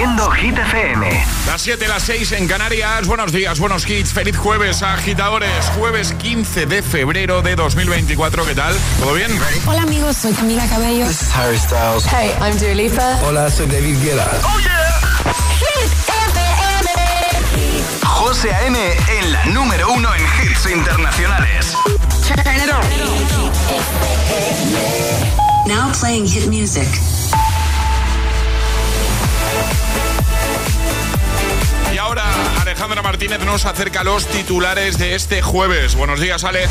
haciendo Hit FM. Las 7, las 6 en Canarias. Buenos días, buenos hits. Feliz jueves, agitadores. Jueves 15 de febrero de 2024. ¿Qué tal? ¿Todo bien? Hola, amigos. Soy Camila Cabello. This is Harry Styles. Hey, I'm Dua Lipa. Hola, soy David Guetta. ¡Oh, yeah! Hit FM. José A.M. en la número uno en hits internacionales. Turn it on. Now playing hit music. Alejandra Martínez nos acerca los titulares de este jueves. Buenos días, Ale.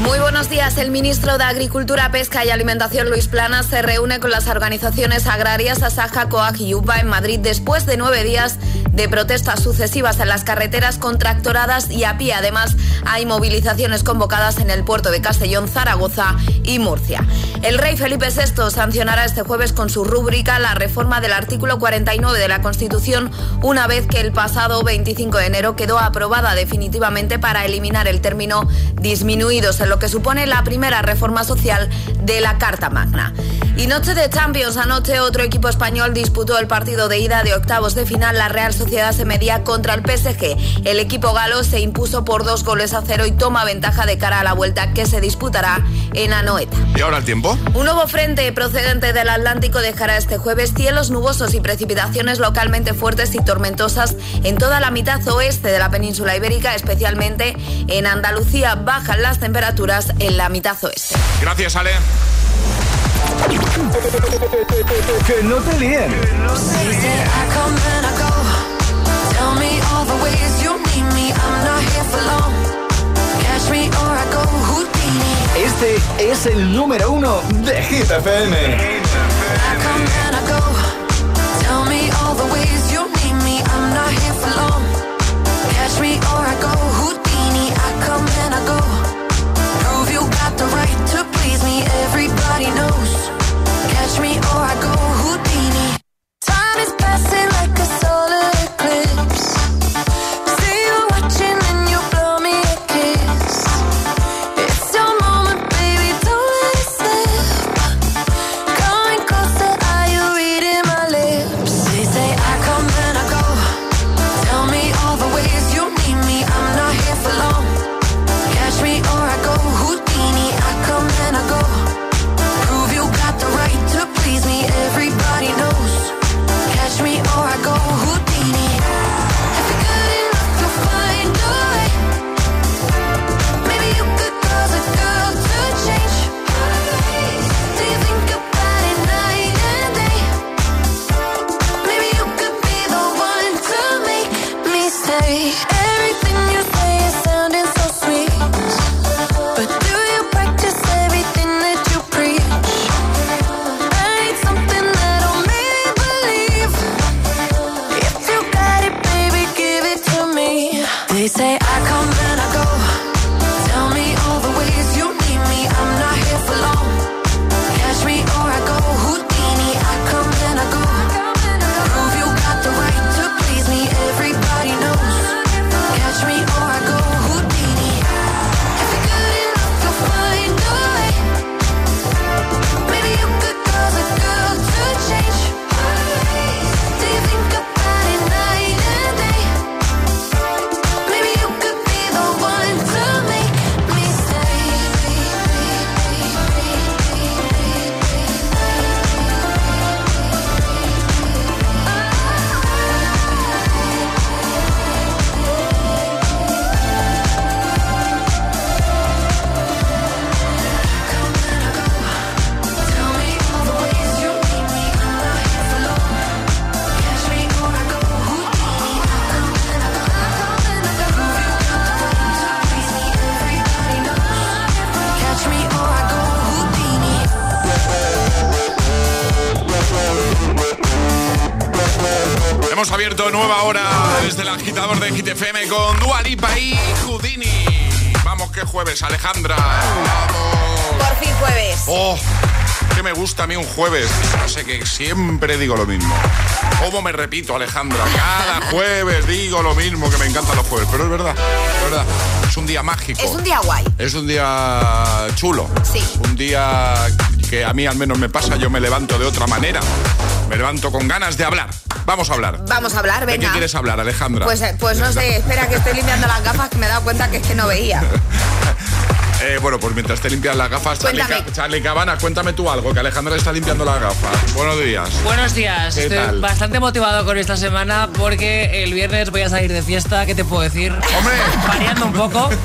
Muy buenos días. El ministro de Agricultura, Pesca y Alimentación, Luis Planas, se reúne con las organizaciones agrarias Asaja, COAG y UPA en Madrid después de nueve días de protestas sucesivas en las carreteras contractoradas y a pie. Además, hay movilizaciones convocadas en el puerto de Castellón, Zaragoza y Murcia. El rey Felipe VI sancionará este jueves con su rúbrica la reforma del artículo 49 de la Constitución, una vez que el pasado 25 de enero quedó aprobada definitivamente para eliminar el término disminuidos lo que supone la primera reforma social de la Carta Magna. Y noche de Champions, anoche otro equipo español disputó el partido de ida de octavos de final. La Real Sociedad se medía contra el PSG. El equipo galo se impuso por dos goles a cero y toma ventaja de cara a la vuelta que se disputará en Anoeta. ¿Y ahora el tiempo? Un nuevo frente procedente del Atlántico dejará este jueves cielos nubosos y precipitaciones localmente fuertes y tormentosas en toda la mitad oeste de la península ibérica, especialmente en Andalucía. Bajan las temperaturas en la mitad oeste. Gracias, Ale. Que no te líen. Este es el número uno de Hit FM. Nueva hora desde el agitador de Hit FM con Dua Lipa y Houdini. Vamos, que jueves, Alejandra. Vamos. Por fin jueves. Oh, que me gusta a mí un jueves. No sé que siempre digo lo mismo. ¿Cómo me repito, Alejandra? Cada jueves digo lo mismo, que me encantan los jueves. Pero es verdad, es verdad. Es un día mágico. Es un día guay. Es un día chulo. Sí. Un día que a mí al menos me pasa, yo me levanto de otra manera. Me levanto con ganas de hablar. Vamos a hablar. Vamos a hablar, ¿De venga. qué quieres hablar, Alejandra? Pues, eh, pues no sé, espera que estoy limpiando las gafas que me he dado cuenta que es que no veía. Eh, bueno, pues mientras te limpias las gafas, Charlie, Charlie Cabana, cuéntame tú algo, que Alejandra le está limpiando las gafas. Buenos días. Buenos días, ¿Qué estoy tal? bastante motivado con esta semana porque el viernes voy a salir de fiesta, ¿qué te puedo decir? ¡Hombre! Variando un poco.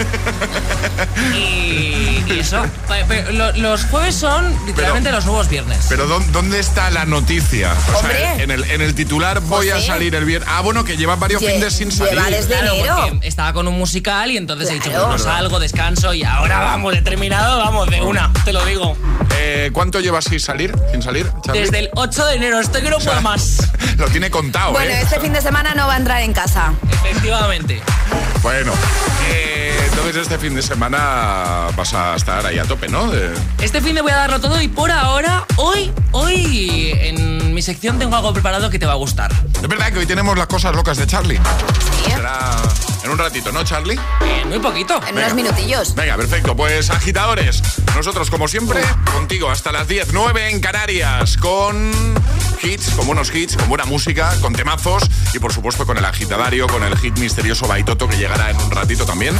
Y, y eso. Pero lo- los jueves son literalmente Pero- los nuevos viernes. Pero ¿dó- ¿dónde está la noticia? O Hombre. sea, en el, en el titular voy a salir el viernes. Ah, bueno, que llevas varios Lle- fines sin salir. lleva desde- Claro, enero. estaba con un musical y entonces he dicho, pues no salgo, descanso y ahora vamos, determinado, vamos, de una, te lo digo. Eh, ¿Cuánto llevas sin salir? ¿Sin salir, Charlie? Desde el 8 de enero, estoy que no puedo más. Lo tiene contado, Bueno, ¿eh? este fin de semana no va a entrar en casa. Efectivamente. Bueno, eh, entonces este fin de semana vas a estar ahí a tope, ¿no? De- Este fin de voy a darlo todo y por ahora, hoy, hoy en mi sección tengo algo preparado que te va a gustar. Es verdad que hoy tenemos las cosas locas de Charlie. Sí, ¿eh? Será en un ratito, ¿no, Charlie? En muy poquito. En unos minutillos. Venga, perfecto. Pues agitadores, nosotros como siempre, contigo hasta las 10, 9 en Canarias, con hits, con buenos hits, con buena música, con temazos y por supuesto con el agitadario, con el hit misterioso Baitoto que llegará en un ratito también,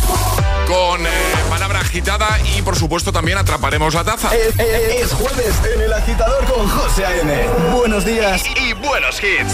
con eh, palabra agitada y por supuesto también atraparemos la taza. Es, es- es jueves en el agitador con José A.M. Buenos días. Y, y buenos hits.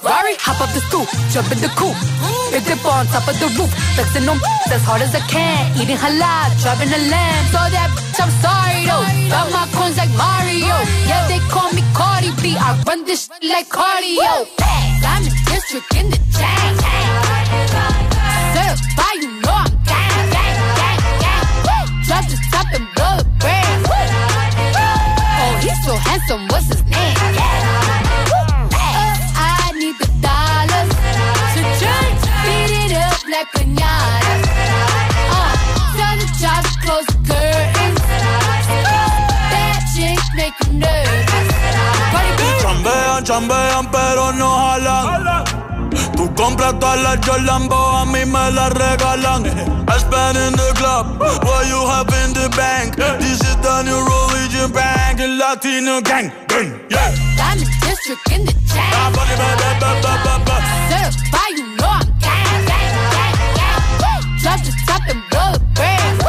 Ferrari, hop up the stoop, jump in the coupe. Big dip on top of the roof, flexing on as hard as I can. Eating halal, driving a lamb. So that bitch, I'm sorry though. Got my coins like Mario. Yeah, they call me Cardi B. I run this shit like cardio. I'm in district in the chain. Certified, you know I'm gang, gang, gang, gang. Drop the top and blow the brand. Oh, he's so handsome, what's his Chambean, chambean, pero no jalan. Tú compras todas las Jolambo, a mí me las regalan. I spend in the club, what you have in the bank. This is the new religion bank, el Latino gang. gang, Yeah. Diamond district in the chain. Ah, ba, ba, ba, ba, ba, ba, ba. Certified, you know I'm gang, gang, gang, gang. Woo! Drop the top and blow the brand.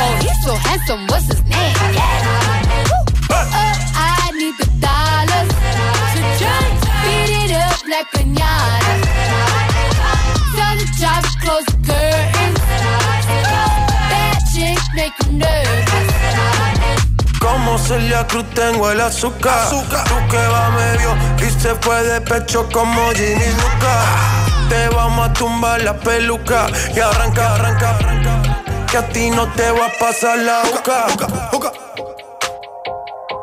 Oh, he's so handsome, what's his Como Celia Cruz tengo el azúcar. Tú que va medio y se fue de pecho como Ginny Luca. Te vamos a tumbar la peluca y arranca, arranca, arranca. Que a ti no te va a pasar la boca.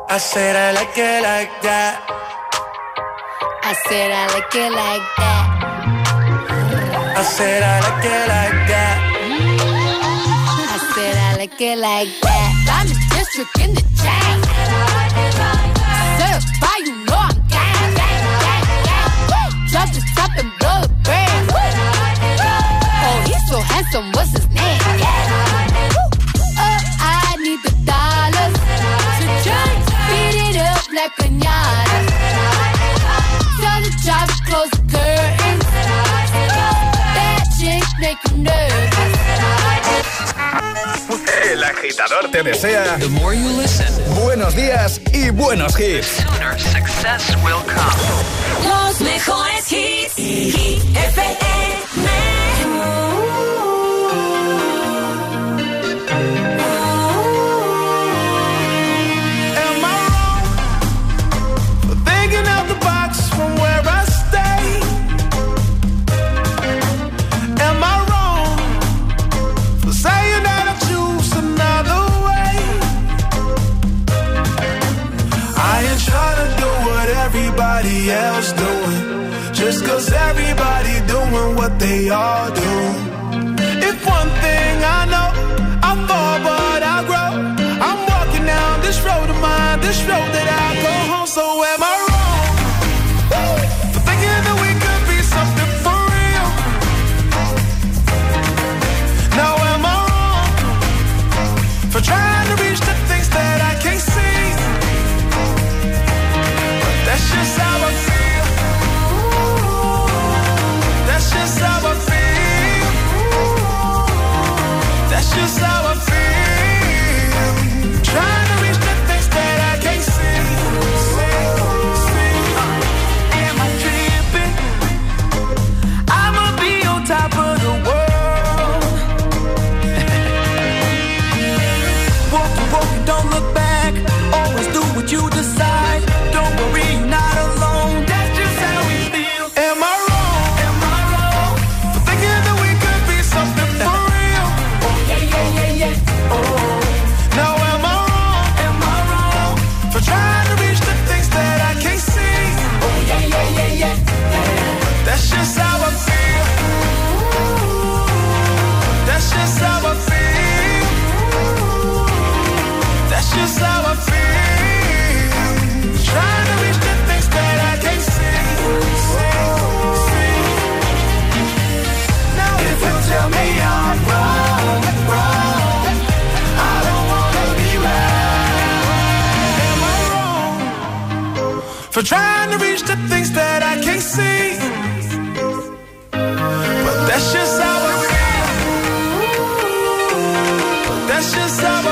I said I like it like that. I said I like it like that. I said I like it like that. I said I like it like that. District in the chain. Certified, you know I'm gang, gang, gang, gang. Drop the top and blow the brand. Oh, he's so handsome, what's his name? Uh, I need the dollars to drink, beat it up like pinata. Tell the job to close the curtains. That chick make you nervous. El agitador te desea The more you listen, buenos días y buenos hits. sooner success will come. Los mejores hits. Hit Am they all do. If one thing I know, I fall but I grow. I'm walking down this road of mine, this road that I go home. So am I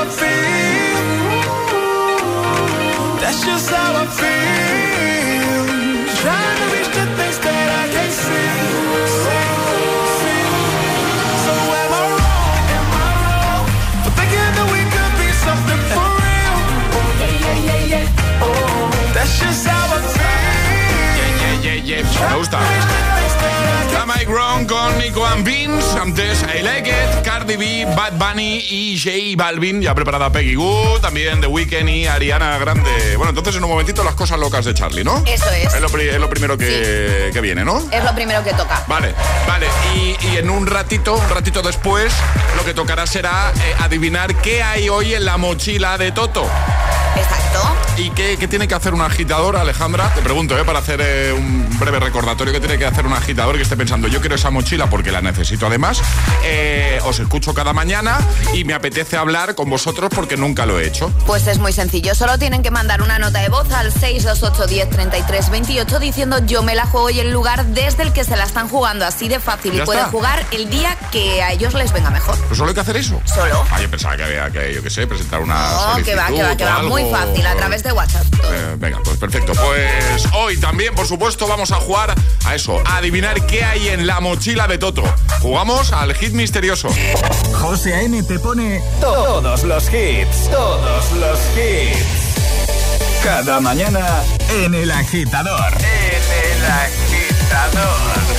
I feel. That's just how I feel. Trying to reach the things that I can't see. see, see. So am I wrong? Am I wrong for thinking that we could be something for real? Oh yeah, yeah, yeah, yeah. Oh, that's just how I feel. Me gusta. Am I Wrong con Nico and Vince, antes I Like It, Cardi B, Bad Bunny y J Balvin, ya preparada Peggy Goo, también The Weeknd y Ariana Grande. Bueno, entonces en un momentito las cosas locas de Charlie, ¿no? Eso es. Es lo, pri- es lo primero que, que viene, ¿no? Es lo primero que toca. Vale, vale. Y, y en un ratito, un ratito después, lo que tocará será eh, adivinar qué hay hoy en la mochila de Toto. Exacto. ¿Y qué, qué tiene que hacer un agitador, Alejandra? Te pregunto, ¿eh? para hacer eh, un breve recordatorio, ¿qué tiene que hacer un agitador que esté pensando, yo quiero esa mochila porque la necesito además? Eh, os escucho cada mañana y me apetece hablar con vosotros porque nunca lo he hecho. Pues es muy sencillo, solo tienen que mandar una nota de voz al 628 10 33 28 diciendo yo me la juego y el lugar desde el que se la están jugando, así de fácil. Ya y pueden está. jugar el día que a ellos les venga mejor. ¿Pero solo hay que hacer eso? Solo. Ah, yo pensaba que había que, yo qué sé, presentar una No, que va, que va, que va. Muy fácil, a través de WhatsApp. Eh, venga, pues perfecto. Pues hoy también, por supuesto, vamos a jugar a eso, a adivinar qué hay en la mochila de Toto. Jugamos al hit misterioso. José A.M. te pone todos los hits, todos los hits. Cada mañana en el agitador. En el agitador.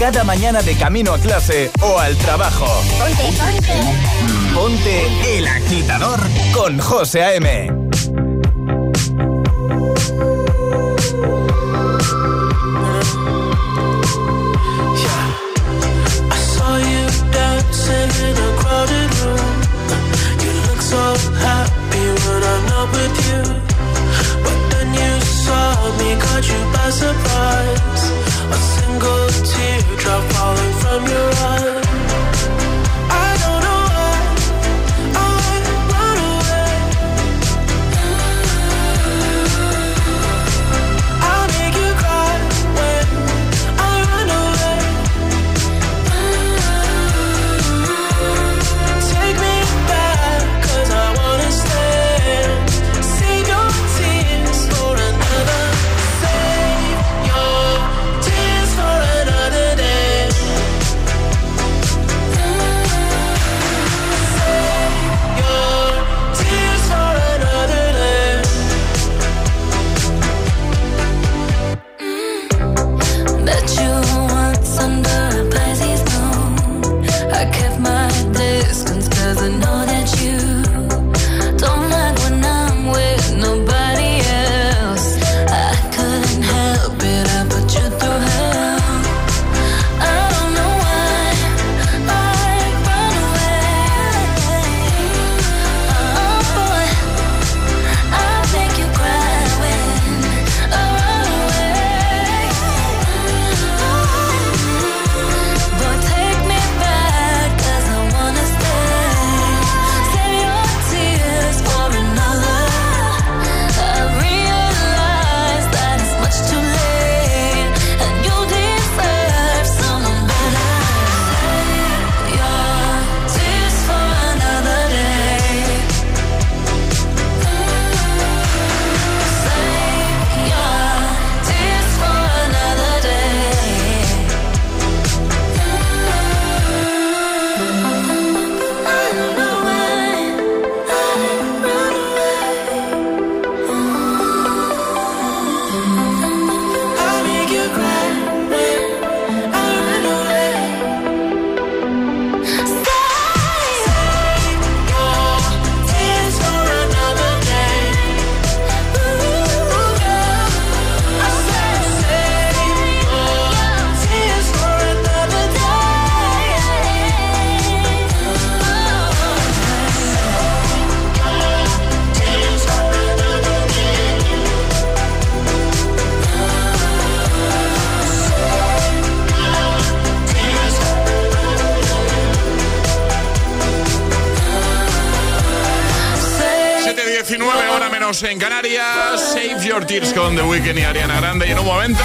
cada mañana de camino a clase o al trabajo. Ponte, ponte. Ponte el agitador con José A.M. teardrop falling from your eyes. Tears con The Weeknd y Ariana Grande. Y en un momento.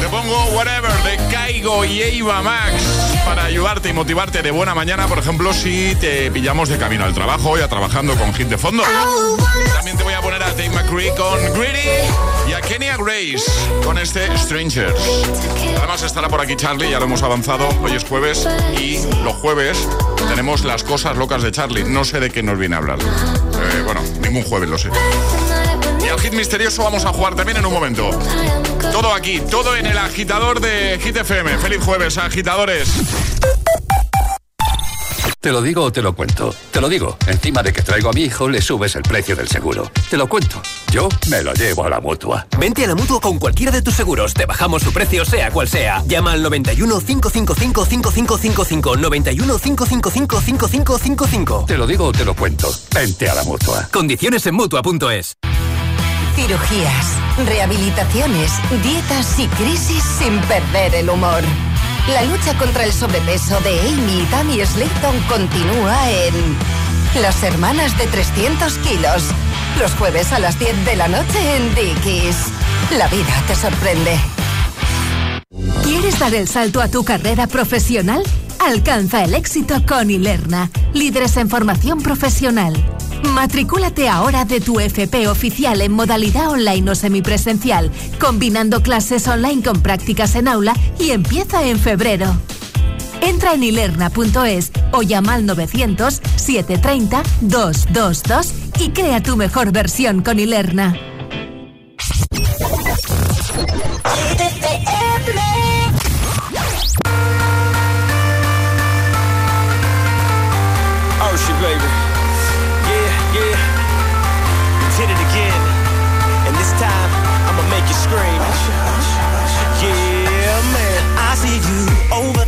Te pongo Whatever de Caigo y Eva Max para ayudarte y motivarte de buena mañana, por ejemplo, si te pillamos de camino al trabajo, ya trabajando con hit de fondo. También te voy a poner a Dave McCree con Greedy y a Kenya Grace con este Strangers. Además estará por aquí Charlie, ya lo hemos avanzado, hoy es jueves y los jueves tenemos las cosas locas de Charlie, no sé de qué nos viene a hablar eh, bueno, ningún jueves, lo sé. Y al hit misterioso vamos a jugar también en un momento. Todo aquí, todo en el agitador de Hit FM. Feliz jueves, agitadores. Te lo digo o te lo cuento. Te lo digo. Encima de que traigo a mi hijo, le subes el precio del seguro. Te lo cuento. Yo me lo llevo a la mutua. Vente a la mutua con cualquiera de tus seguros. Te bajamos su precio, sea cual sea. Llama al 91 555 5555. 91 555 5555. Te lo digo o te lo cuento. Vente a la mutua. Condiciones en mutua.es. Cirugías, rehabilitaciones, dietas y crisis sin perder el humor. La lucha contra el sobrepeso de Amy y Tammy Slayton continúa en Las Hermanas de 300 kilos. Los jueves a las 10 de la noche en Dickies. La vida te sorprende. ¿Quieres dar el salto a tu carrera profesional? Alcanza el éxito con Ilerna, líderes en formación profesional. Matricúlate ahora de tu FP oficial en modalidad online o semipresencial, combinando clases online con prácticas en aula y empieza en febrero. Entra en ilerna.es o llama al 900-730-222 y crea tu mejor versión con Ilerna. Over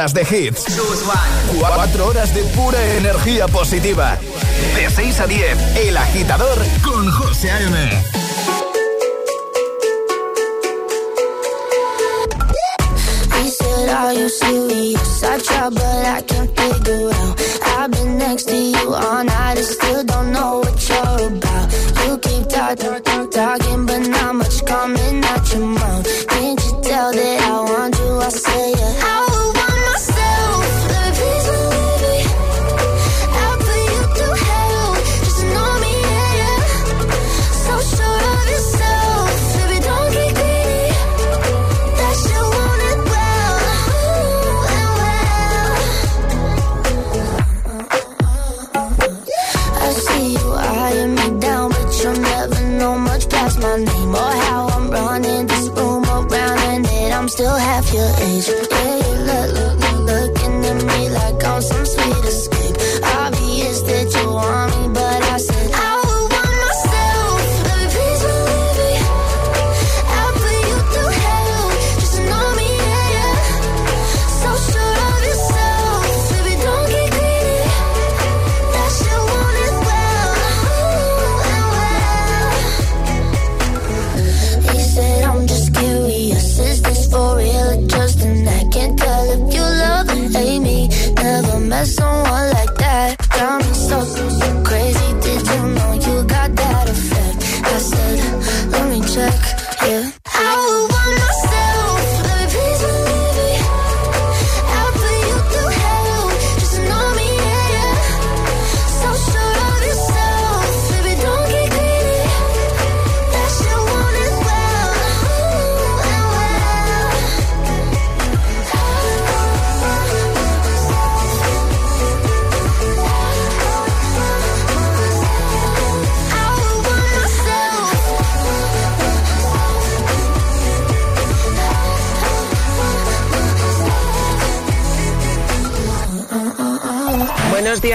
horas de hits. Cuatro horas de pura energía positiva. De 6 a 10, El Agitador con José A.M. Are you serious? I try, but I can't figure out. I've been next to you all night and still don't know what you're about. You keep talking, talk, talking,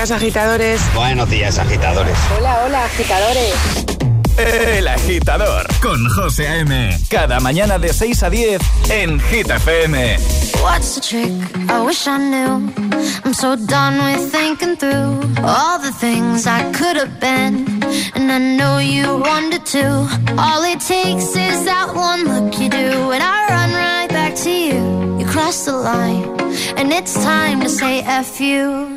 días, agitadores. Buenos días, agitadores. Hola, hola, agitadores. El agitador con José A.M. Cada mañana de 6 a 10 en Hit FM. What's the trick? I wish I knew. I'm so done with thinking through all the things I could have been. And I know you wanted to. All it takes is that one look you do. And I run right back to you. You cross the line. And it's time to say F you.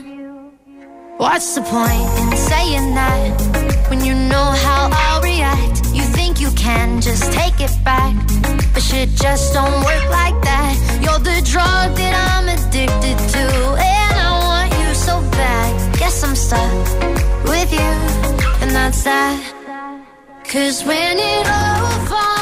What's the point in saying that when you know how I'll react? You think you can just take it back, but shit just don't work like that. You're the drug that I'm addicted to, and I want you so bad. Guess I'm stuck with you, and that's that. Cause when it all falls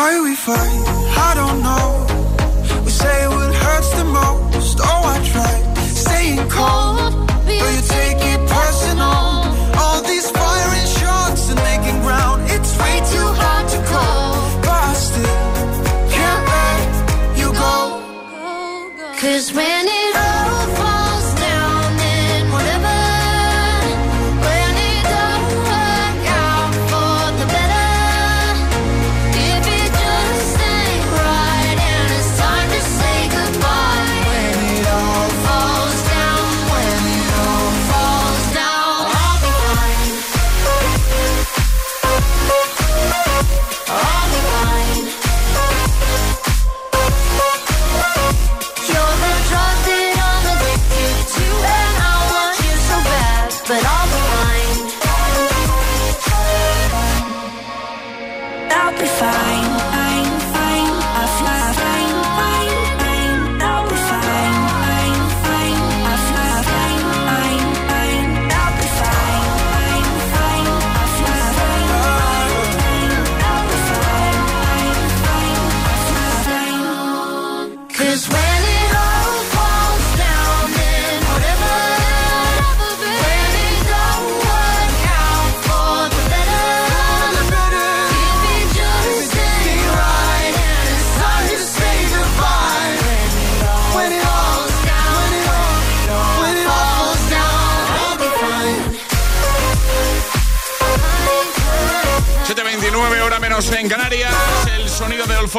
Why we fight? I don't know. We say what hurts the most. Oh, I tried staying cold, but you take it personal. All these firing shots and making ground. It's way too hard to call, still can't let you go. Cause when it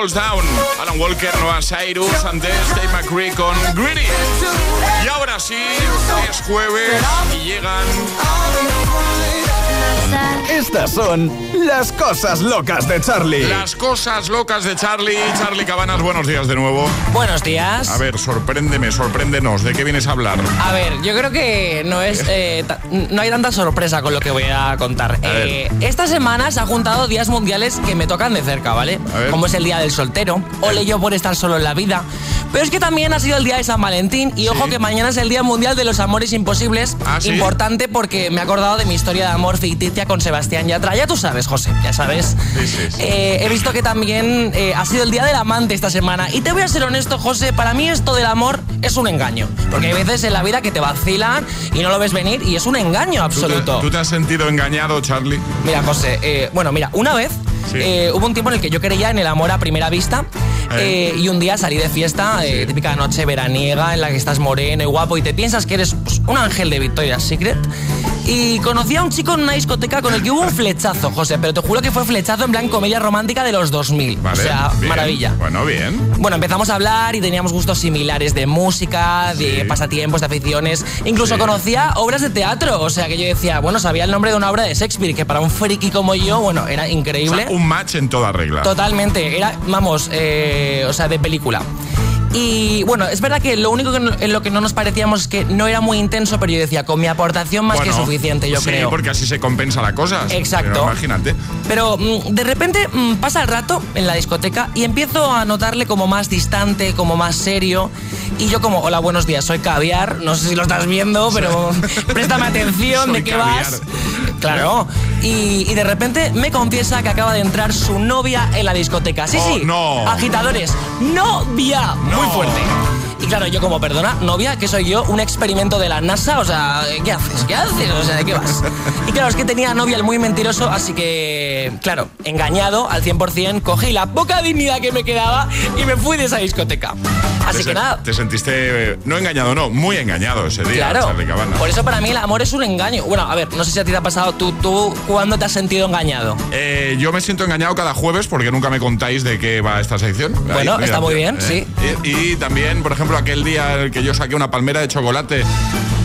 Down. Alan Walker, Noah Cyrus, antes Dave McCree con Greedy. Y ahora sí, es jueves y llegan Estas son las cosas locas de Charlie. las cosas locas de Charlie. Charlie Cabanas, buenos días de nuevo. Buenos días. A ver, sorpréndeme, sorpréndenos. ¿De qué vienes a hablar? A ver, yo creo que no es eh, no hay tanta sorpresa con lo que voy a contar. Eh, esta semana se han juntado días mundiales que me tocan de cerca, ¿vale? Como es el día del soltero, ole yo por estar solo en la vida. Pero es que también ha sido el día de San Valentín y ojo que mañana es el día mundial de los amores imposibles. ¿Ah, sí? Importante porque me he acordado de mi historia de amor ficticia con Sebastián Yatra. Ya tú sabes, José, ya sabes. Eh, he visto que también eh, ha sido el día del amante esta semana. Y te voy a ser honesto, José, para mí esto del amor es un engaño. Porque hay veces en la vida que te vacilan y no lo ves venir y es un engaño ¿Tú te, absoluto. tú te has sentido engañado, Charlie? Mira, José, eh, bueno, mira, una vez eh, hubo un tiempo en el que yo creía en el amor a primera vista eh, y un día salí de fiesta, eh, típica noche veraniega en la que estás moreno y guapo y te piensas que eres pues, un ángel de Victoria's Secret. Y conocí a un chico en una discoteca con el que hubo un flechazo, José, pero te juro que fue flechazo en plan comedia romántica de los 2000. Vale, o sea, bien. maravilla. Bueno, bien. Bueno, empezamos a hablar y teníamos gustos similares de música, de pasatiempos, de aficiones. Incluso Sí. conocía obras de teatro. O sea, que yo decía, bueno, sabía el nombre de una obra de Shakespeare, que para un friki como yo, bueno, era increíble. O sea, un match en toda regla. Totalmente, era, vamos, eh, o sea, de película. Y bueno, es verdad que lo único que no- en lo que no nos parecíamos es que no era muy intenso, pero yo decía, con mi aportación más que suficiente, yo sí, creo. porque así se compensa la cosa. Exacto. Pero imagínate. Pero mm, de repente mm, pasa el rato en la discoteca y empiezo a notarle como más distante, como más serio. Y yo como, hola, buenos días, soy Caviar. No sé si lo estás viendo, pero préstame atención de qué Caviar. vas. Claro. Y, y de repente me confiesa que acaba de entrar su novia en la discoteca. Sí, Oh, sí. no. Agitadores. Novia. Muy fuerte. Claro, yo como, perdona, novia, que soy yo, un experimento de la NASA, o sea, ¿qué haces? ¿Qué haces? O sea, ¿de qué vas? Y claro, es que tenía novia el muy mentiroso, así que, claro, engañado al 100%, cogí la poca dignidad que me quedaba y me fui de esa discoteca. Así Te que nada, Te sentiste, eh, no engañado, no, muy engañado ese día, Claro. Charlie. Por eso para mí el amor es un engaño. Bueno, a ver, no sé si a ti te ha pasado. ¿Tú, tú cuándo te has sentido engañado? Eh, yo me siento engañado cada jueves porque nunca me contáis de qué va esta sección. Bueno, está muy bien, sí. Y, y también, por ejemplo, aquel día en el que yo saqué una palmera de chocolate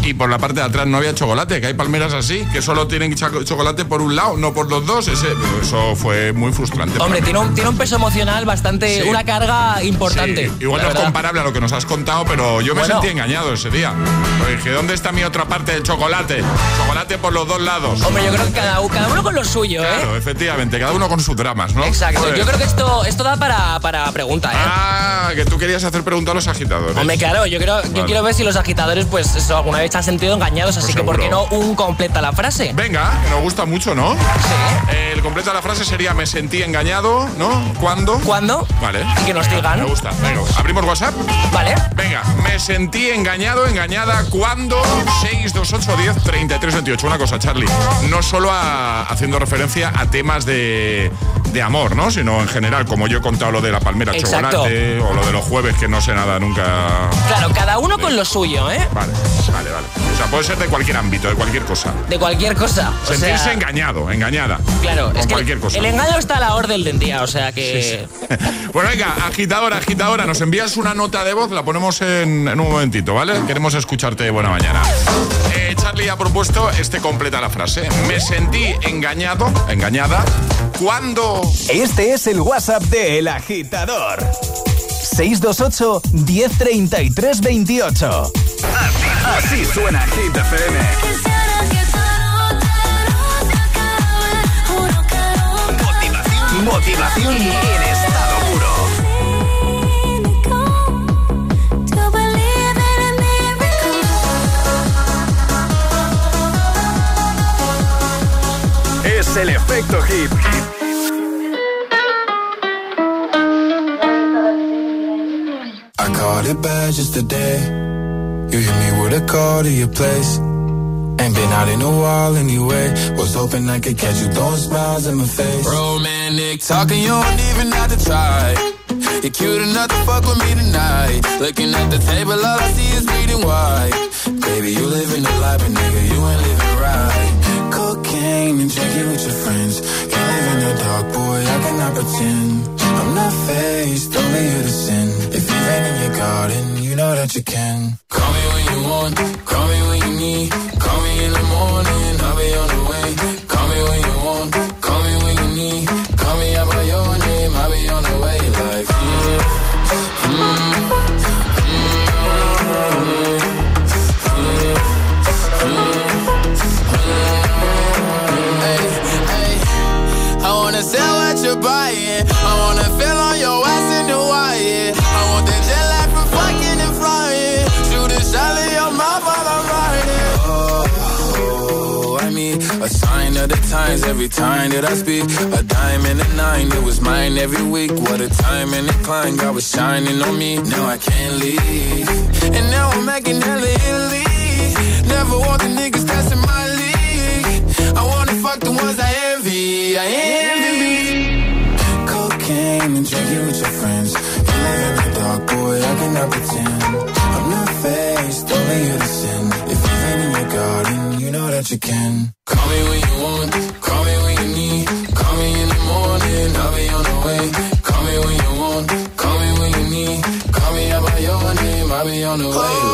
y por la parte de atrás no había chocolate, que hay palmeras así, que solo tienen cho- chocolate por un lado, no por los dos. Ese, eso fue muy frustrante. Hombre, tiene un, tiene un peso emocional bastante. Sí. una carga importante. Sí, igual no es comparable a lo que nos has contado, pero yo me Bueno. sentí engañado ese día. Porque dije, ¿dónde está mi otra parte del chocolate? Chocolate por los dos lados. Hombre, yo creo que cada, cada uno con lo suyo, ¿eh? Claro, efectivamente, cada uno con sus dramas, ¿no? Exacto. Yo creo que esto, esto da para, para pregunta, ¿eh? Ah, que tú querías hacer pregunta a los agitadores. Hombre, claro, yo, creo, yo Vale. quiero ver si los agitadores, pues eso, alguna vez se han sentido engañados, así Pues que ¿por qué no un completa la frase? Venga, que nos gusta mucho, ¿no? Sí. El completo de la frase sería me sentí engañado, ¿no? ¿Cuándo? ¿Cuándo? Vale. Y que nos Venga, digan. Me gusta. Venga, abrimos WhatsApp. Vale. Venga, me sentí engañado, engañada cuando 628 10 33 28. Una cosa, Charlie, no solo a- haciendo referencia a temas de, de amor, ¿no? Sino en general, como yo he contado lo de la palmera Exacto. chocolate o lo de los jueves que no sé nada nunca. Claro, cada uno con lo suyo, ¿eh? Vale, vale, vale. O sea, puede ser de cualquier ámbito, de cualquier cosa. De cualquier cosa. O Sentirse sea, engañado, engañada. Claro, con es que cualquier cosa. el engaño está a la orden del día, o sea que... Bueno, venga, agitadora, agitadora, nos envías una nota de voz, la ponemos en, en un momentito, ¿vale? Queremos escucharte de buena mañana. Eh, Charlie ha propuesto este completa la frase. Me sentí engañado, engañada, cuando... Este es el WhatsApp de El Agitador. 628 1033 28. Así, así suena Hit FM. Motivación, motivación Es el efecto hit. I caught it bad just today. You hit me with a call to your place. Ain't been out in a while anyway. Was hoping I could catch you throwing smiles in my face. Romantic talking, you don't even have to try. You're cute enough to fuck with me tonight. Looking at the table, all I see is bleeding white. Baby, you living the life, but pretend. I'm not faced, only you to sin. If you rain in your garden, you know that you can. Call me when you want, call me when you need. Call me in the morning, times every time that I speak. A dime and a nine, it was mine every week. What a time and a climb, God was shining on me. Now I can't leave. And now I'm making hella Italy. Never want the niggas that's my league. I wanna fuck the ones I envy. I envy. Cocaine and drinking with your friends. You live in the dark, boy, I cannot pretend. I'm not faced, only you to sin. If you've in your garden, you know that you can. Call me when you need. Call me in the morning, I'll be on the way. Call me when you want, call me when you need. Call me by your name, I'll be on the way.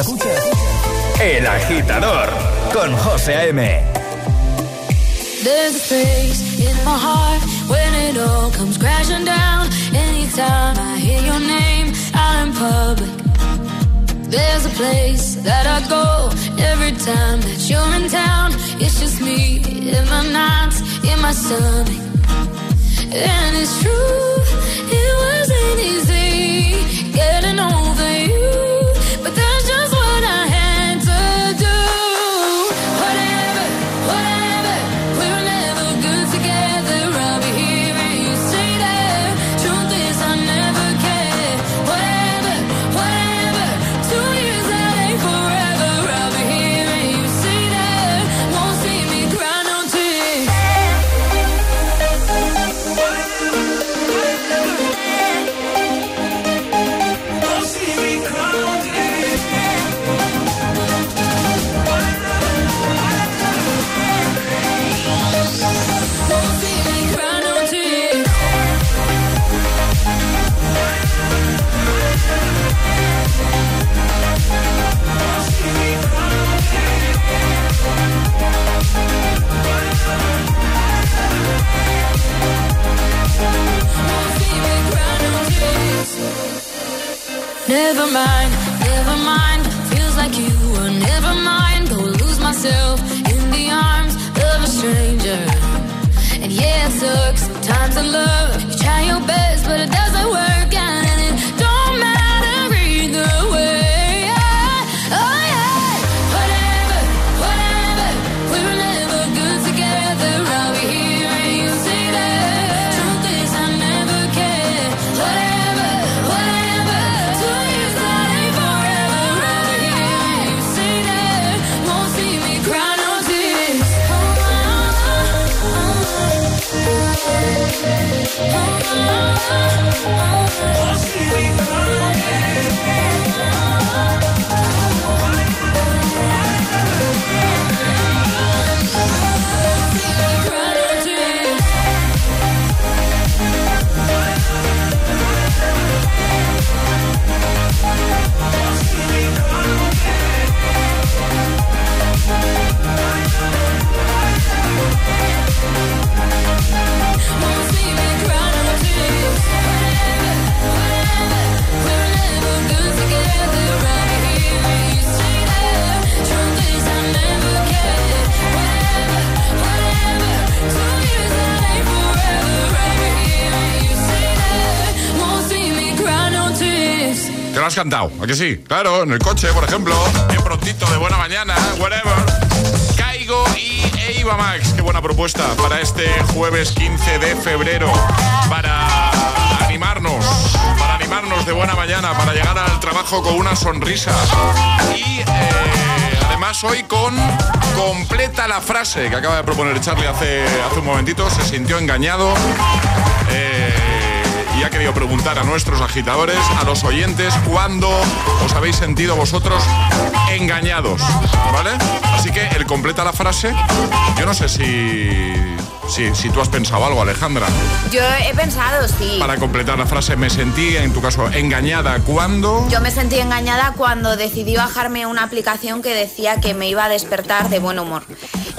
Escuchas El Agitador con José A.M. There's a space in my heart when it all comes crashing down. Anytime I hear your name out in public. There's a place that I go every time that you're in town. It's just me in my nights, in my stomach. And it's true, it wasn't easy getting over you. Never mind, never mind. Feels like you were never mine. Go lose myself in the arms of a stranger. And yeah, it some time to love. ¿A que sí? Claro, en el coche, por ejemplo. Bien prontito, de buena mañana, whatever. Caigo y Eva Max. Qué buena propuesta para este jueves 15 de febrero. Para animarnos, para animarnos de buena mañana, para llegar al trabajo con una sonrisa. Y eh, además hoy con completa la frase que acaba de proponer Charlie hace, hace un momentito. Se sintió engañado. Y ha querido preguntar a nuestros agitadores, a los oyentes, cuándo os habéis sentido vosotros engañados, ¿vale? Así que el completa la frase, yo no sé si, si, si tú has pensado algo, Alejandra. Yo he pensado, sí. Para completar la frase, me sentí, en tu caso, engañada cuando... Yo me sentí engañada cuando decidí bajarme una aplicación que decía que me iba a despertar de buen humor.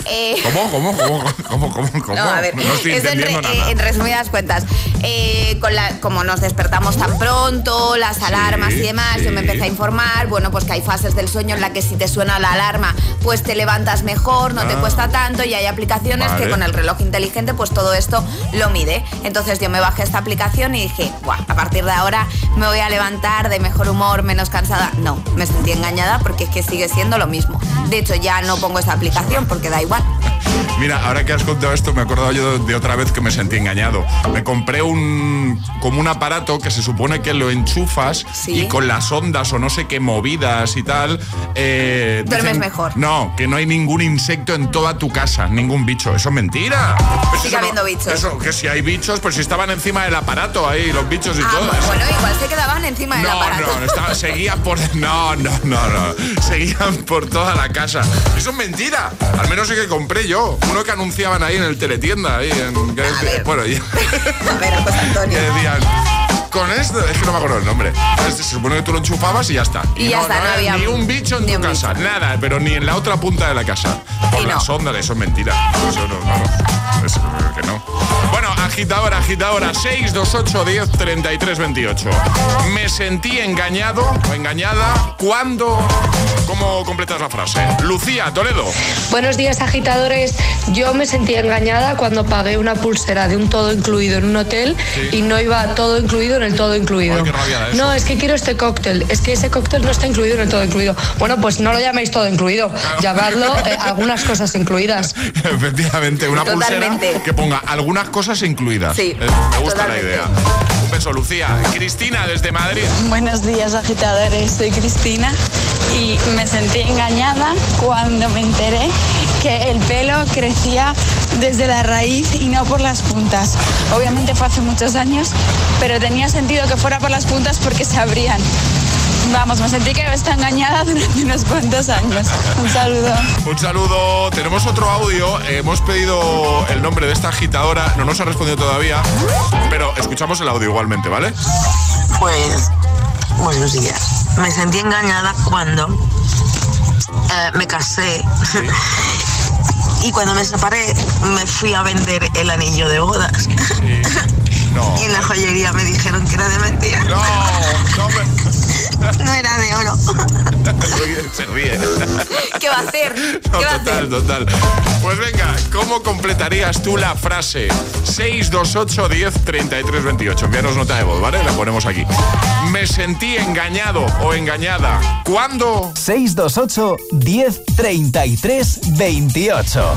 Eh, ¿Cómo? ¿Cómo? ¿Cómo? ¿Cómo? ¿Cómo? ¿Cómo? No, a ver, No estoy es en, entendiendo re- nada. en resumidas cuentas. Eh, con la, como nos despertamos tan pronto, las alarmas y demás, yo me empecé a informar, bueno, pues que hay fases del sueño en la que si te suena la alarma, pues te levantas mejor, no te Ah. cuesta tanto y hay aplicaciones Vale. que con el reloj inteligente pues todo esto lo mide. Entonces yo me bajé esta aplicación y dije, Buah, a partir de ahora me voy a levantar de mejor humor, menos cansada. No, me sentí engañada porque es que sigue siendo lo mismo. De hecho ya no pongo esa aplicación porque da igual. Mira, ahora que has contado esto, me he acordado yo de otra vez que me sentí engañado. Me compré un como un aparato que se supone que lo enchufas y con las ondas o no sé qué movidas y tal. eh, Duermes mejor. No, que no hay ningún insecto en toda tu casa, ningún bicho. Eso es mentira. Pues Sigue eso no- habiendo bichos. Eso, que si hay bichos, pues si estaban encima del aparato ahí, los bichos y Ah, todo. bueno, igual se quedaban encima del No, aparato. no, no, estaba- seguían por. No, no, no, no. Seguían por toda la casa. Eso es mentira. Al menos el que compré yo. Uno que anunciaban ahí en el teletienda. Ahí en, que decía- bueno, y- que decían. Con esto, es que no me acuerdo el nombre. Se supone que tú lo enchufabas y ya está. Y ya está, no había Ni un bicho en tu casa, nada, pero ni en la otra punta de la casa. Por Y la no. sonda, eso es mentira. Eso no, vamos. Eso, que no. Bueno, agitadora, agitadora, 628 10 33 28. Me sentí engañado o engañada cuando. ¿Cómo completas la frase? Lucía, Toledo. Buenos días, agitadores. Yo me sentí engañada cuando pagué una pulsera de un todo incluido en un hotel Sí. y no iba todo incluido en el todo incluido. Ay, qué rabia da eso. No, es que quiero este cóctel. Es que ese cóctel no está incluido en el todo incluido. Bueno, pues no lo llaméis todo incluido. Llamadlo eh, algunas cosas incluidas. Efectivamente, una Totalmente. pulsera que ponga algunas cosas incluidas. Sí, Eh, me gusta totalmente. la idea. Un beso, Lucía. Cristina, desde Madrid. Buenos días agitadores, soy Cristina y me sentí engañada cuando me enteré que el pelo crecía desde la raíz y no por las puntas. Obviamente fue hace muchos años, pero tenía sentido que fuera por las puntas porque se abrían. Vamos, me sentí que había estado engañada durante unos cuantos años. Un saludo. Un saludo. Tenemos otro audio. Hemos pedido el nombre de esta agitadora. No nos ha respondido todavía. Pero escuchamos el audio igualmente, ¿vale? Pues, buenos días. Me sentí engañada cuando eh, me casé. Y cuando me separé, me fui a vender el anillo de bodas. No. Y en la joyería me dijeron que era de mentira. No, no era de oro. Se ríe. ¿Qué va a hacer? No, ¿Qué va a total, total. Pues venga, ¿cómo completarías tú la frase? 628 10 33 28. Envíanos nota de voz, ¿vale? La ponemos aquí. Me sentí engañado o engañada. ¿Cuándo? 628 10 33 28.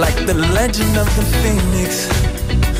like the legend of the phoenix.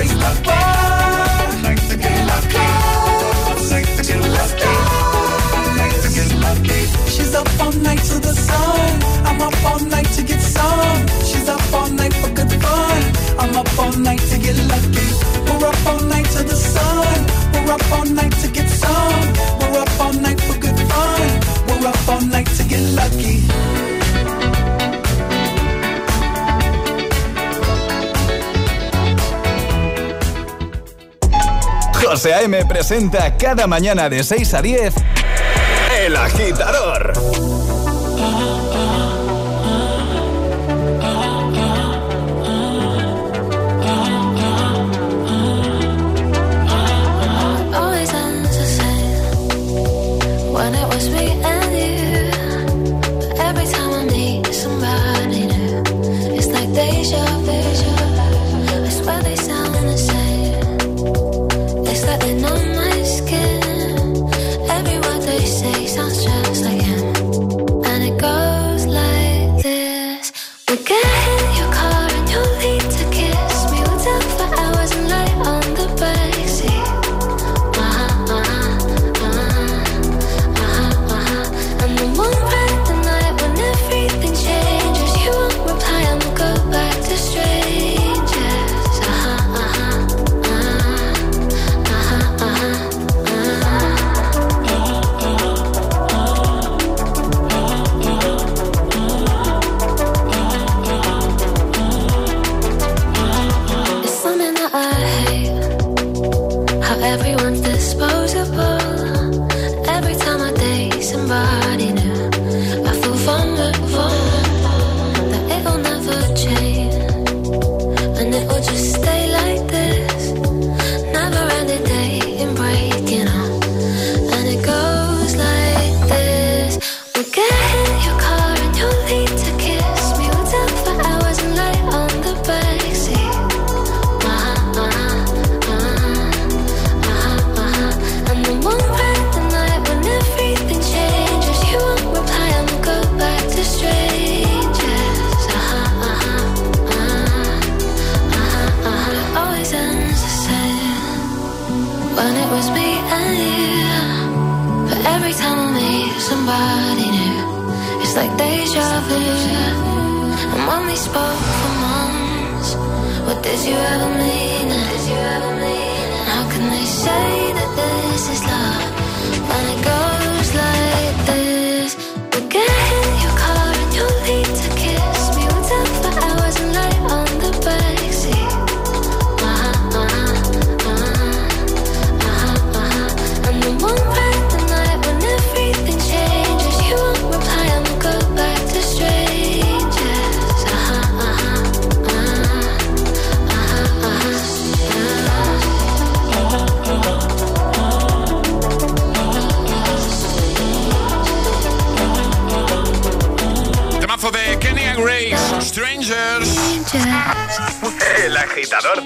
Gangsta José A.M. presenta cada mañana de 6 a 10 El agitador.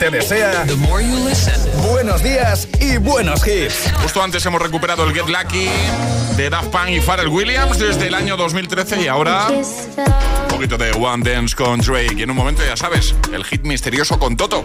Te desea buenos días y buenos hits. Justo antes hemos recuperado el Get Lucky de Daft Punk y Pharrell Williams desde el año 2013 y ahora un poquito de One Dance con Drake. Y en un momento, ya sabes, el hit misterioso con Toto.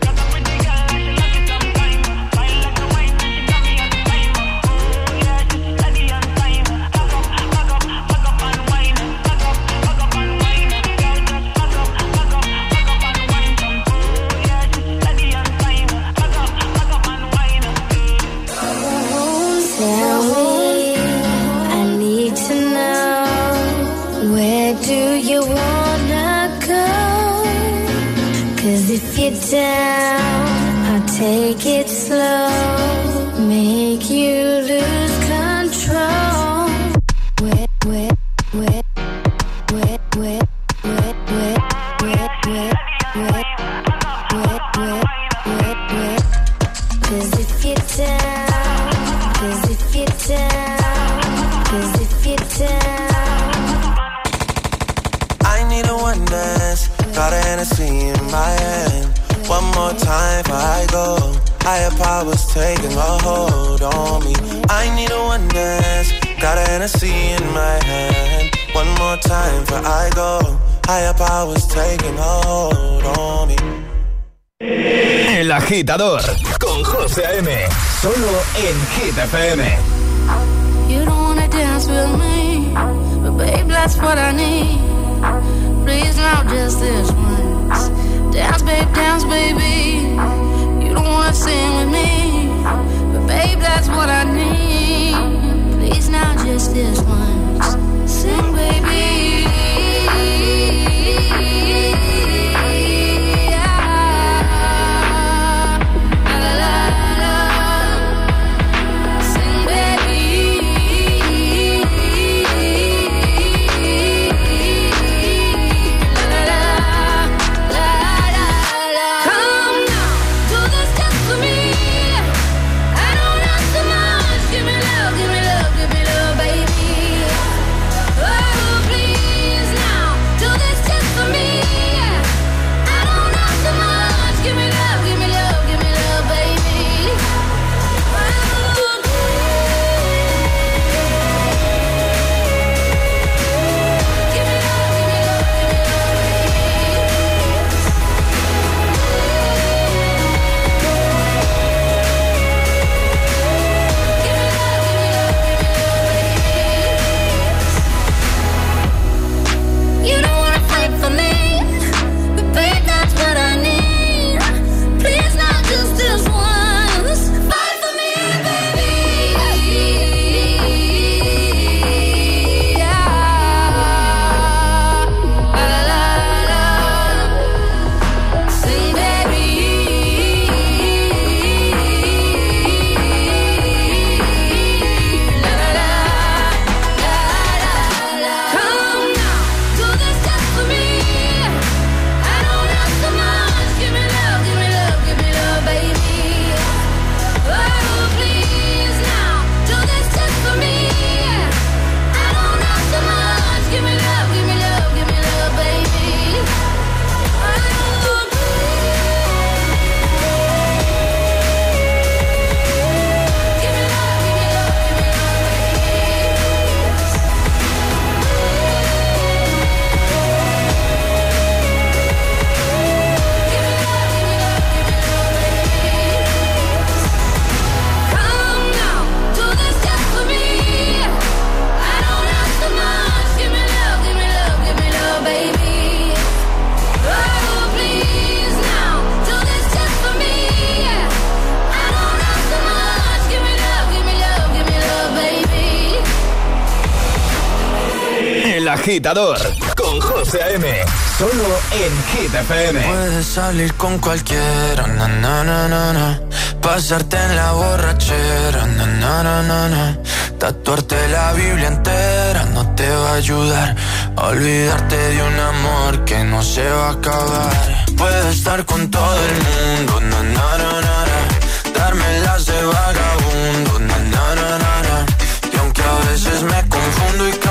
Down, I'll take it slow. Taking a hold on me. I need a one dance, got a Hennessy in my hand. One more time before I go. Higher powers taking a hold on me. El agitador con José A.M. Solo en Hit FM. You don't wanna dance with me, but babe, that's what I need. Please now, just this once. Dance, babe, dance, baby. You don't wanna sing with me, but babe, that's what I need. Please now, just this once. Sing, baby. Agitador con José A.M. Solo en Hit FM. Puedes salir con cualquiera, na na na. Pasarte en la borrachera, na. Tatuarte la Biblia entera no te va a ayudar. Olvidarte de un amor que no se va a acabar. Puedes estar con todo el mundo. Darme las de vagabundo. Y aunque a veces me confundo y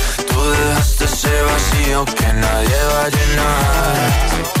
ese vacío que nadie va a llenar.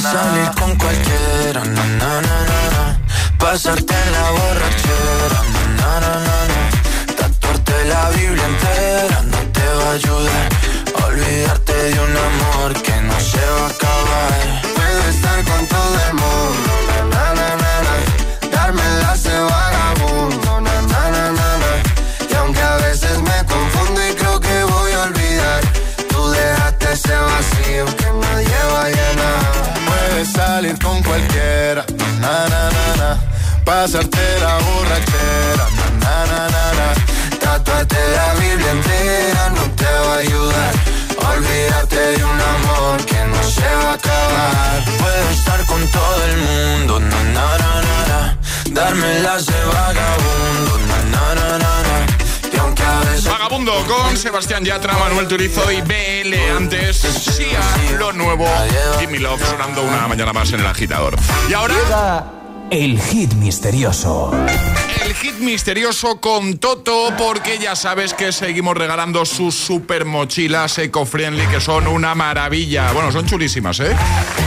Salir con cualquiera, na, na, na, na. Pasarte en la borrachera, na, na, na, na. Tatuarte la Biblia entera no te va a ayudar. Olvidarte de un amor que no se va a acabar. Puedo estar con todo el mundo, na, na, na, na. Darme la Salir con cualquiera, na, na, na, na. Pasarte la borrachera, na, na, na, na, na. Tatuarte la Biblia entera no te va a ayudar. Olvídate de un amor que no se va a acabar. Puedo estar con todo el mundo, na na na na, na. Darme las de vagabundo, na na na na na. Vagabundo con Sebastián Yatra, Manuel Turizo y BL antes. Lo nuevo. Gimme Love sonando una mañana más en el agitador. Y ahora. El hit misterioso. Hit misterioso con Toto, porque ya sabes que seguimos regalando sus super mochilas eco-friendly, que son una maravilla. Bueno, son chulísimas, ¿eh?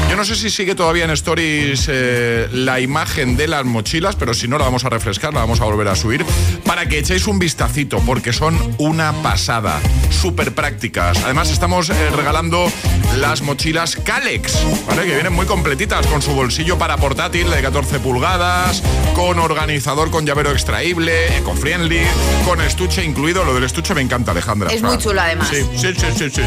Yo no sé si sigue todavía en Stories eh, la imagen de las mochilas, pero si no, la vamos a refrescar, la vamos a volver a subir, para que echéis un vistacito, porque son una pasada. Súper prácticas. Además, estamos eh, regalando las mochilas Calex, ¿vale? Que vienen muy completitas, con su bolsillo para portátil de 14 pulgadas, con organizador con llavero extraíble, eco-friendly, con estuche incluido. Lo del estuche me encanta, Alejandra. Es muy chulo, además. Sí, sí, sí, sí, sí, sí.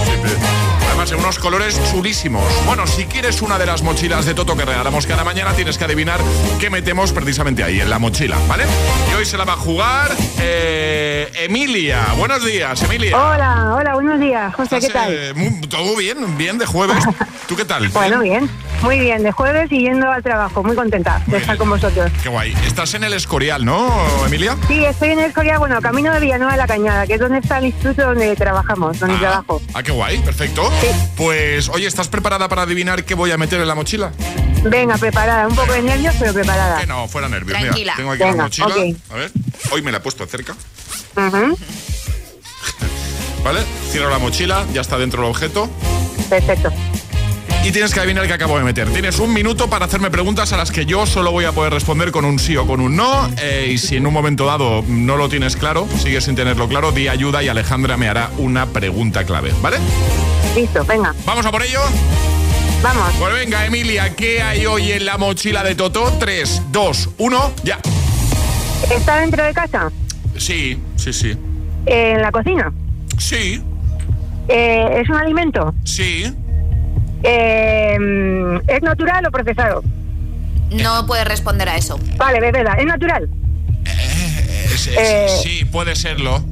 Además, en unos colores chulísimos. Bueno, si quieres una de las mochilas de Toto que regalamos cada mañana, tienes que adivinar qué metemos precisamente ahí, en la mochila, ¿vale? Y hoy se la va a jugar eh, Emilia. Buenos días, Emilia. Hola, hola, buenos días, José, ¿qué tal? Eh, muy- todo bien, bien de jueves. ¿Tú qué tal? Bueno, bien, muy bien, de jueves y yendo al trabajo, muy contenta de estar con vosotros. Qué guay. Estás en el Escorial, ¿no, Emilia? Sí, estoy en el Escorial, bueno, camino de Villanueva de la Cañada, que es donde está el instituto donde trabajamos, donde trabajo. Ah, qué guay, perfecto. Pues, oye, ¿estás preparada para adivinar qué voy a meter en la mochila? Venga, preparada, un poco de nervios, pero preparada. Que no, fuera nervios. Mira, Tranquila. tengo aquí la mochila. A ver, hoy me la he puesto cerca. ¿Vale? Cierro la mochila, ya está dentro el objeto. Perfecto. Y tienes que adivinar qué acabo de meter. Tienes un minuto para hacerme preguntas a las que yo solo voy a poder responder con un sí o con un no. Eh, y si en un momento dado no lo tienes claro, sigues sin tenerlo claro, di ayuda y Alejandra me hará una pregunta clave. ¿Vale? Listo, venga. ¿Vamos a por ello? Vamos. Pues venga, Emilia, ¿qué hay hoy en la mochila de Toto? 3, 2, 1, ya. ¿Está dentro de casa? Sí, sí, sí. ¿En la cocina? Sí. Eh, ¿Es un alimento? Sí. Eh, ¿Es natural o procesado? No puedes responder a eso. Vale, verdad, ¿es natural? Es- es- Eh. Sí, puede serlo.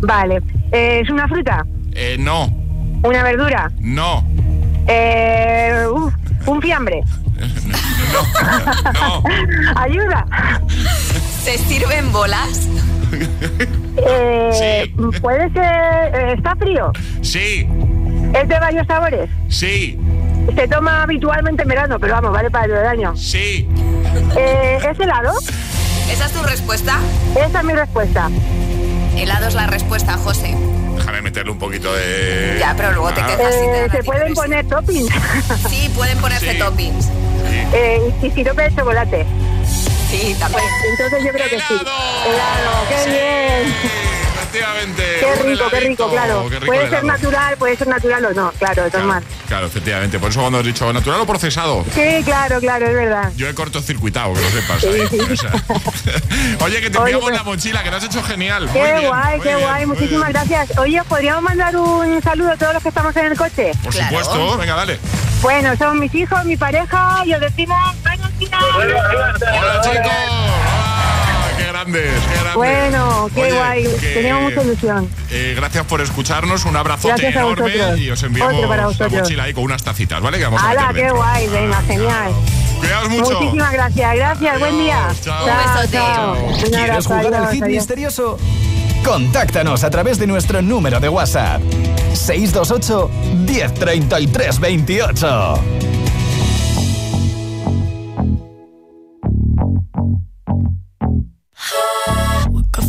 Vale. Eh, ¿Es una fruta? Eh, no, ¿Una verdura? no. Eh, uf, ¿Un fiambre? No. ¿Ayuda? ¿Se sirven bolas? Eh, ¿Puede ser... eh, ¿Está frío? Sí, ¿Es de varios sabores? sí, Se toma habitualmente en verano, pero vamos, vale para todo el año. sí. Eh, ¿Es helado? ¿Esa es tu respuesta? Esa es mi respuesta. Helado es la respuesta, José. Déjame meterle un poquito de. Ya, pero luego te Ah, te Eh, ¿Se pueden poner toppings? Sí, pueden ponerse Sí. toppings. Eh, y sirope de chocolate. Sí, también. Entonces yo creo que sí. Helado, qué bien. Efectivamente. Qué rico, qué rico, claro. Qué rico puede ser helado. natural, puede ser natural o no, claro, de todas maneras. Claro, efectivamente. Por eso cuando has dicho natural o procesado. Sí, claro, claro, es verdad. Yo he cortocircuitado, que lo sepas. Sí, ahí. sí. O sea, Oye, que te enviamos pues- la mochila, que lo has hecho genial. Muy Qué bien, guay, muy qué bien, guay, muchísimas bien. gracias. Oye, ¿podríamos mandar un saludo a todos los que estamos en el coche? Por supuesto, venga, dale. Bueno, son mis hijos, mi pareja y os decimos. Hola, chicos. Qué grandes, qué grandes. Bueno, qué Oye, guay. que, Teníamos mucha ilusión. eh, gracias por escucharnos, un abrazote Gracias a enorme y os enviamos la mochila ahí con unas tacitas, ¿vale? Que vamos a ¡Hala, meter qué dentro. guay! Venga, genial. Cuidaos mucho. Muchísimas gracias. Gracias, buen día. chao. Chao. Un ¿Quieres abrazo, jugar al adiós, hit adiós. misterioso? Contáctanos a través de nuestro número de WhatsApp. 628 1033 28.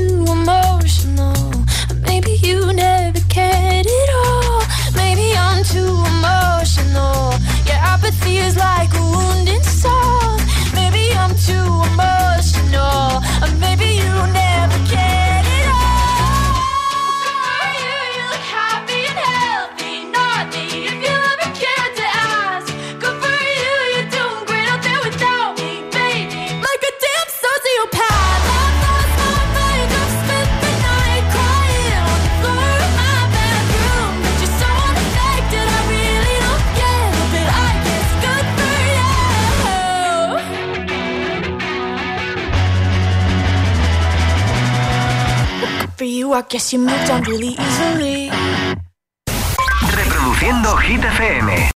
too emotional. Maybe you never cared at all. Maybe I'm too emotional. Your apathy is like a wounded soul. Maybe I'm too emotional. Maybe you I guess you moved on really easily. Reproduciendo Hit.